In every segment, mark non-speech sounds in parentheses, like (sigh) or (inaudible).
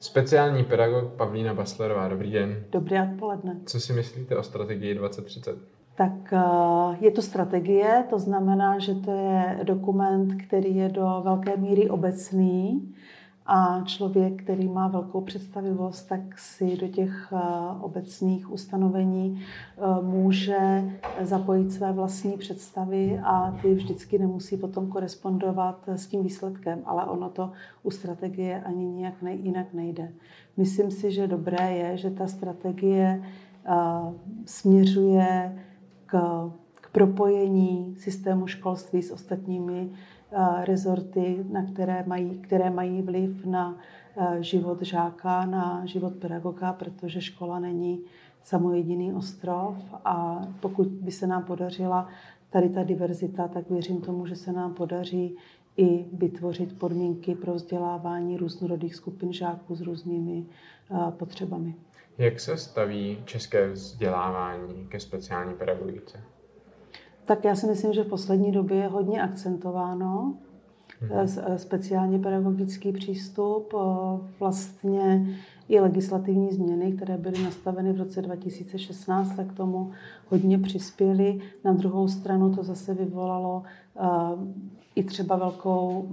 Speciální pedagog Pavlína Baslerová, dobrý den. Dobré odpoledne. Co si myslíte o strategii 2030? Tak eh, je to strategie, to znamená, že to je dokument, který je do velké míry obecný a člověk, který má velkou představivost, tak si do těch eh, obecných ustanovení eh, může zapojit své vlastní představy a ty vždycky nemusí potom korespondovat s tím výsledkem, ale ono to u strategie ani nijak ne, jinak nejde. Myslím si, že dobré je, že ta strategie eh, směřuje k, k propojení systému školství s ostatními rezorty, na které mají, které mají vliv na život žáka, na život pedagoga, protože škola není samojediný ostrov a pokud by se nám podařila tady ta diverzita, tak věřím tomu, že se nám podaří i vytvořit podmínky pro vzdělávání různorodých skupin žáků s různými potřebami. Jak se staví české vzdělávání ke speciální pedagogice? Tak já si myslím, že v poslední době je hodně akcentováno mm-hmm. speciálně pedagogický přístup. Eh, vlastně i legislativní změny, které byly nastaveny v roce 2016, tak tomu hodně přispěly. Na druhou stranu to zase vyvolalo i třeba velkou,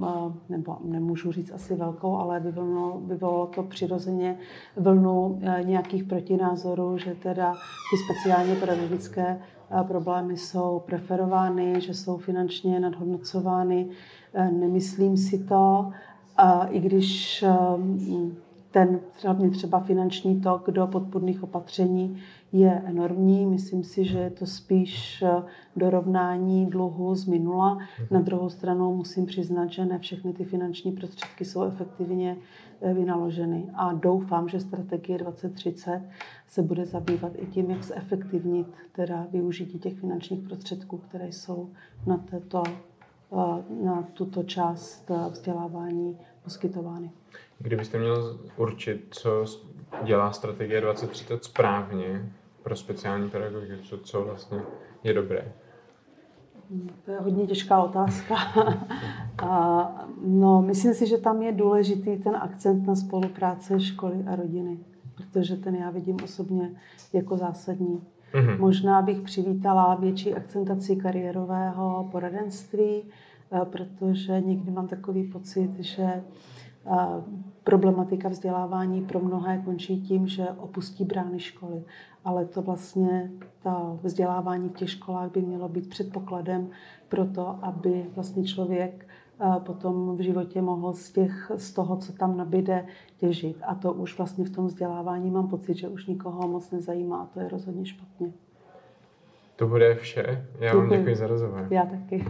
nebo nemůžu říct asi velkou, ale vyvolalo, vyvolalo to přirozeně vlnu nějakých protinázorů, že teda ty speciálně pedagogické problémy jsou preferovány, že jsou finančně nadhodnocovány. Nemyslím si to, i když ten hlavně třeba finanční tok do podpůrných opatření je enormní. Myslím si, že je to spíš e, dorovnání dluhu z minula. Na druhou stranu musím přiznat, že ne všechny ty finanční prostředky jsou efektivně vynaloženy. A doufám, že strategie 2030 se bude zabývat i tím, jak zefektivnit teda využití těch finančních prostředků, které jsou na, této, na tuto část vzdělávání poskytovány. Kdybyste měl určit, co dělá strategie 2030 správně pro speciální pedagogy, co, co vlastně je dobré? To je hodně těžká otázka. (laughs) a, no, myslím si, že tam je důležitý ten akcent na spolupráce školy a rodiny, protože ten já vidím osobně jako zásadní. Mm-hmm. Možná bych přivítala větší akcentaci kariérového poradenství, protože někdy mám takový pocit, že problematika vzdělávání pro mnohé končí tím, že opustí brány školy. Ale to vlastně, ta vzdělávání v těch školách by mělo být předpokladem pro to, aby vlastně člověk potom v životě mohl z, těch, z toho, co tam nabíde, těžit. A to už vlastně v tom vzdělávání mám pocit, že už nikoho moc nezajímá a to je rozhodně špatně. To bude vše. Já vám děkuji za rozhovor. Já taky.